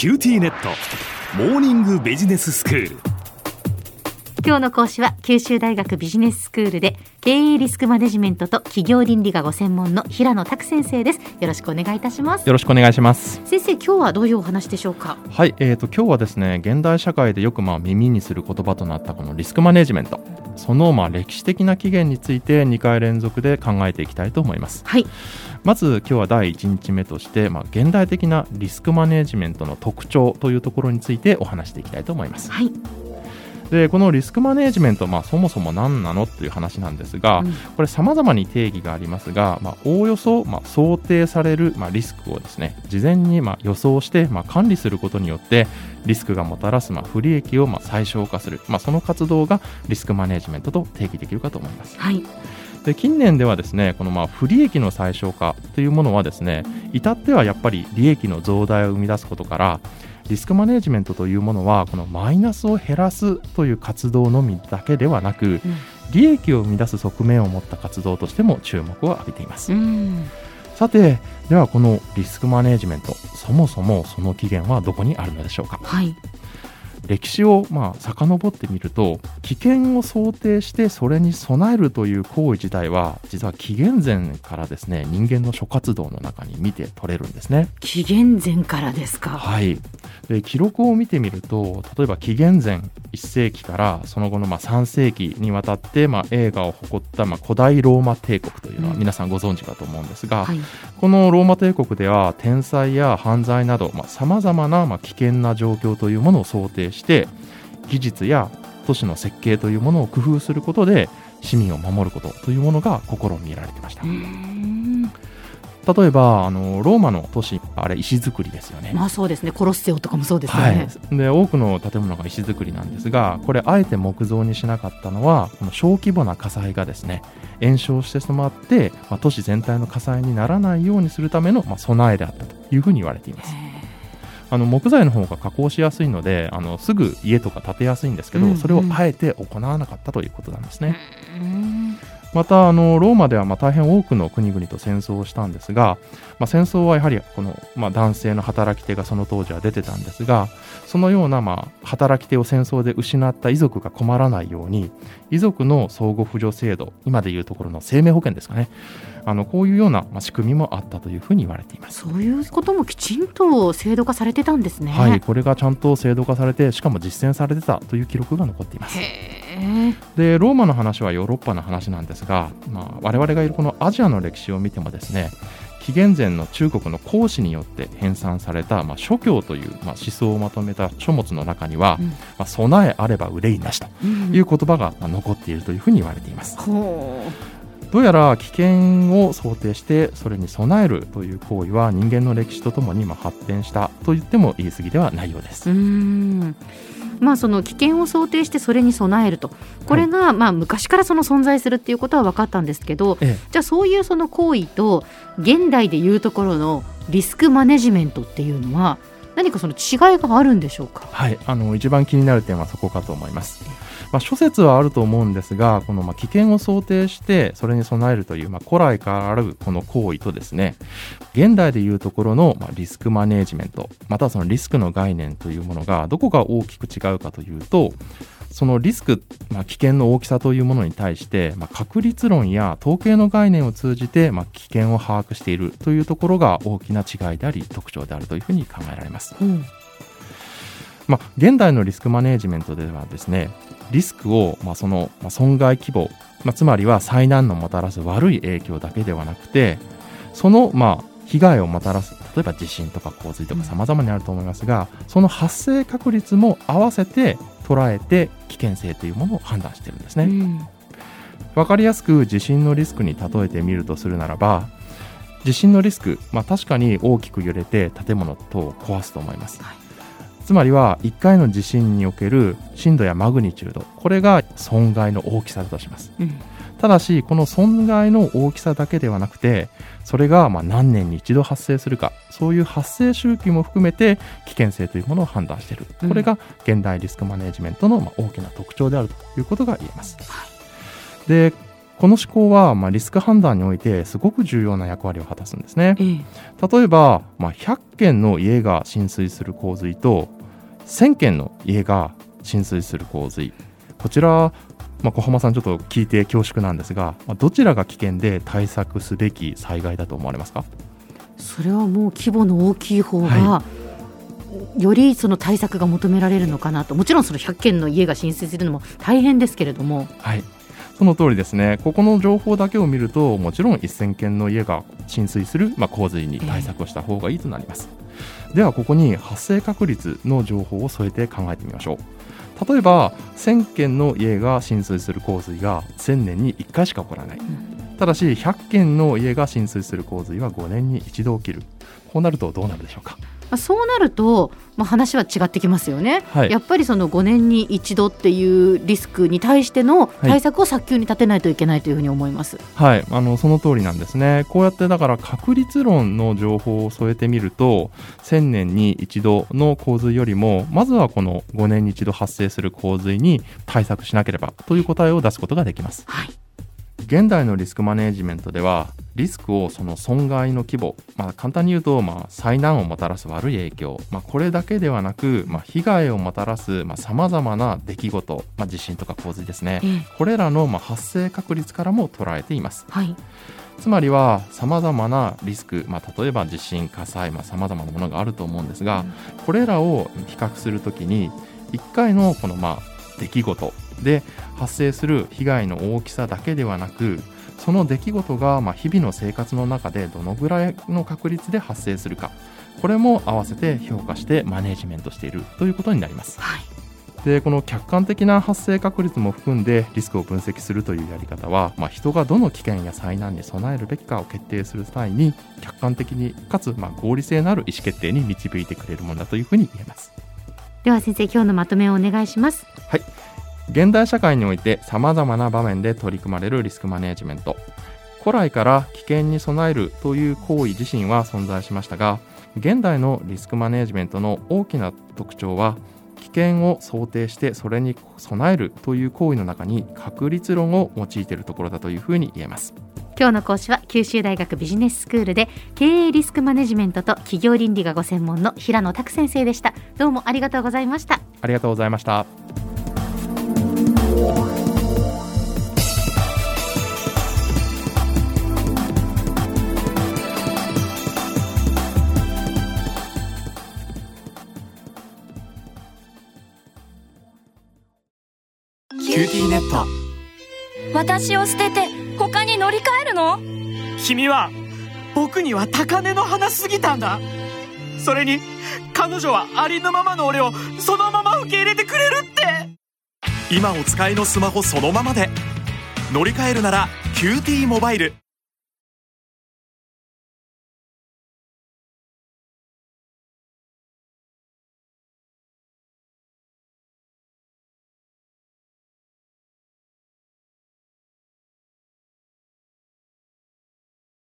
QTnet モーニングビジネススクール。今日の講師は九州大学ビジネススクールで経営リスクマネジメントと企業倫理がご専門の平野琢先生です。よろしくお願いいたします。よろしくお願いします。先生今日はどういうお話でしょうか？はい、えーと今日はですね現代社会でよくまあ耳にする言葉となったこのリスクマネジメント。そのまあ歴史的な起源について2回連続で考えていきたいと思います。はい。まず今日は第1日目として、まあ、現代的なリスクマネジメントの特徴というところについてお話していきたいと思います。はい、でこのリスクマネジメント、まあ、そもそも何なのという話なんですが、うん。これ様々に定義がありますが、まあ、おおよそ、まあ、想定される、まあ、リスクをですね事前に、まあ、予想して、まあ、管理することによってリスクがもたらす、まあ、不利益を、まあ、最小化する、まあ、その活動がリスクマネジメントと定義できるかと思います。はい。で近年ではですねこのまあ不利益の最小化というものはですね至ってはやっぱり利益の増大を生み出すことからリスクマネジメントというものはこのマイナスを減らすという活動のみだけではなく利益を生み出す側面を持った活動としても注目を浴びています。うん。さてではこのリスクマネジメントそもそもその起源はどこにあるのでしょうか？はい歴史をまあ遡ってみると危険を想定してそれに備えるという行為自体は実は紀元前からですね人間の諸活動の中に見て取れるんですね。紀元前からですか？はい、で記録を見てみると例えば紀元前1世紀からその後のまあ3世紀にわたってまあ映画を誇ったまあ古代ローマ帝国というのはうん。皆さんご存知かと思うんですが、はい。このローマ帝国では天災や犯罪などさまざ、まなまあ危険な状況というものを想定して技術や都市の設計というものを工夫することで市民を守ることというものが試みられていました。例えばあのローマの都市あれ石造りですよね。まあそうですね。コロッセオとかもそうですよはね、い、で多くの建物が石造りなんですがこれあえて木造にしなかったのはこの小規模な火災がですね延焼してしまって、まあ、都市全体の火災にならないようにするための、まあ、備えであったというふうに言われています。へあの木材の方が加工しやすいのであのすぐ家とか建てやすいんですけど、うんうん。それをあえて行わなかったということなんですね、ーうんまたあのローマではまあ大変多くの国々と戦争をしたんですが、まあ、戦争はやはりこの、まあ、男性の働き手がその当時は出てたんですがそのようなまあ働き手を戦争で失った遺族が困らないように遺族の相互扶助制度今でいうところの生命保険ですかねあのこういうようなまあ仕組みもあったというふうに言われています。そういうこともきちんと制度化されてたんですねはい、これがちゃんと制度化されてしかも実践されてたという記録が残っています。でローマの話はヨーロッパの話なんですが、まあ、我々がいるこのアジアの歴史を見てもですね紀元前の中国の孔子によって編纂された、まあ、諸教という、まあ、思想をまとめた書物の中には、うん。まあ、備えあれば憂いなしとうんいう言葉がまあ残っているというふうに言われています。ほどうやら危険を想定してそれに備えるという行為は人間の歴史とともにまあ発展したと言っても言い過ぎではないようです。まあその危険を想定してそれに備えるとこれがまあ昔からその存在するっていうことは分かったんですけどええ。じゃあそういうその行為と現代でいうところのリスクマネジメントっていうのは何かその違いがあるんでしょうか？はい、あの一番気になる点はそこかと思います。まあ、諸説はあると思うんですが、このまあ危険を想定してそれに備えるという、まあ、古来からあるこの行為とですね、現代でいうところのまあリスクマネジメント、またはそのリスクの概念というものがどこが大きく違うかというと、そのリスク、まあ、危険の大きさというものに対して、まあ、確率論や統計の概念を通じて、まあ、危険を把握しているというところが大きな違いであり特徴であるというふうに考えられます。うんまあ、現代のリスクマネジメントではですねリスクを、まあ、その、まあ、損害規模、まあ、つまりは災難のもたらす悪い影響だけではなくてその、まあ、被害をもたらす。例えば地震とか洪水とか様々にあると思いますが、その発生確率も合わせて捉えて危険性というものを判断してるんですね。うん。わかりやすく地震のリスクに例えてみるとするならば地震のリスク、まあ、確かに大きく揺れて建物等を壊すと思います、はい。つまりは1回の地震における震度やマグニチュードこれが損害の大きさだとします。うんただしこの損害の大きさだけではなくてそれがまあ何年に一度発生するかそういう発生周期も含めて危険性というものを判断しているうんこれが現代リスクマネジメントのまあ大きな特徴であるということが言えます。でこの思考は、まあ、リスク判断においてすごく重要な役割を果たすんですね。ええ例えば、まあ、100件の家が浸水する洪水と1000件の家が浸水する洪水こちら、まあ、小浜さんちょっと聞いて恐縮なんですが、まあ、どちらが危険で対策すべき災害だと思われますか？それはもう規模の大きい方が、はよりその対策が求められるのかなと。もちろんその100件の家が浸水するのも大変ですけれども。はい。その通りですね。ここの情報だけを見るともちろん1000件の家が浸水する、まあ、洪水に対策をした方がいいとなります、ではここに発生確率の情報を添えて考えてみましょう例えば1000件の家が浸水する洪水が1000年に1回しか起こらない、ただし100件の家が浸水する洪水は5年に1度起きる。こうなるとどうなるでしょうか？まあ、そうなると、まあ、話は違ってきますよね、はいやっぱりその5年に一度っていうリスクに対しての対策を早急に立てないといけないというふうに思います。はい、あのその通りなんですね。こうやってだから確率論の情報を添えてみると、1000年に一度の洪水よりも、まずはこの5年に一度発生する洪水に対策しなければという答えを出すことができます。はい現代のリスクマネジメントでは、リスクをその損害の規模、まあ、簡単に言うと、まあ、災難をもたらす悪い影響、まあ、これだけではなく、まあ、被害をもたらすさまざ、まな出来事、まあ、地震とか洪水ですね。ええ。これらのまあ発生確率からも捉えています。はい。つまりはさまざまなリスク、まあ、例えば地震火災さまざ、まなものがあると思うんですが、これらを比較するときに1回のこのまあ出来事で発生する被害の大きさだけではなくその出来事がまあ日々の生活の中でどのぐらいの確率で発生するかこれも合わせて評価してマネジメントしているということになります。はいでこの客観的な発生確率も含んでリスクを分析するというやり方は、まあ、人がどの危険や災難に備えるべきかを決定する際に客観的にかつまあ合理性のある意思決定に導いてくれるものだというふうに言えますでは先生今日のまとめをお願いします。現代社会においてさまざまな場面で取り組まれるリスクマネジメント古来から危険に備えるという行為自身は存在しましたが現代のリスクマネジメントの大きな特徴は危険を想定してそれに備えるという行為の中に確率論を用いているところだというふうに言えます今日の講師は九州大学ビジネススクールで経営リスクマネジメントと企業倫理がご専門の平野拓先生でした。どうもありがとうございました。ありがとうございましたQTnet。私を捨てて他に乗り換えるの？君は僕には高嶺の花すぎたんだ。それに彼女はありのままの俺をそのまま受け入れてくれるって今お使いのスマホそのままで。乗り換えるなら QTモバイル。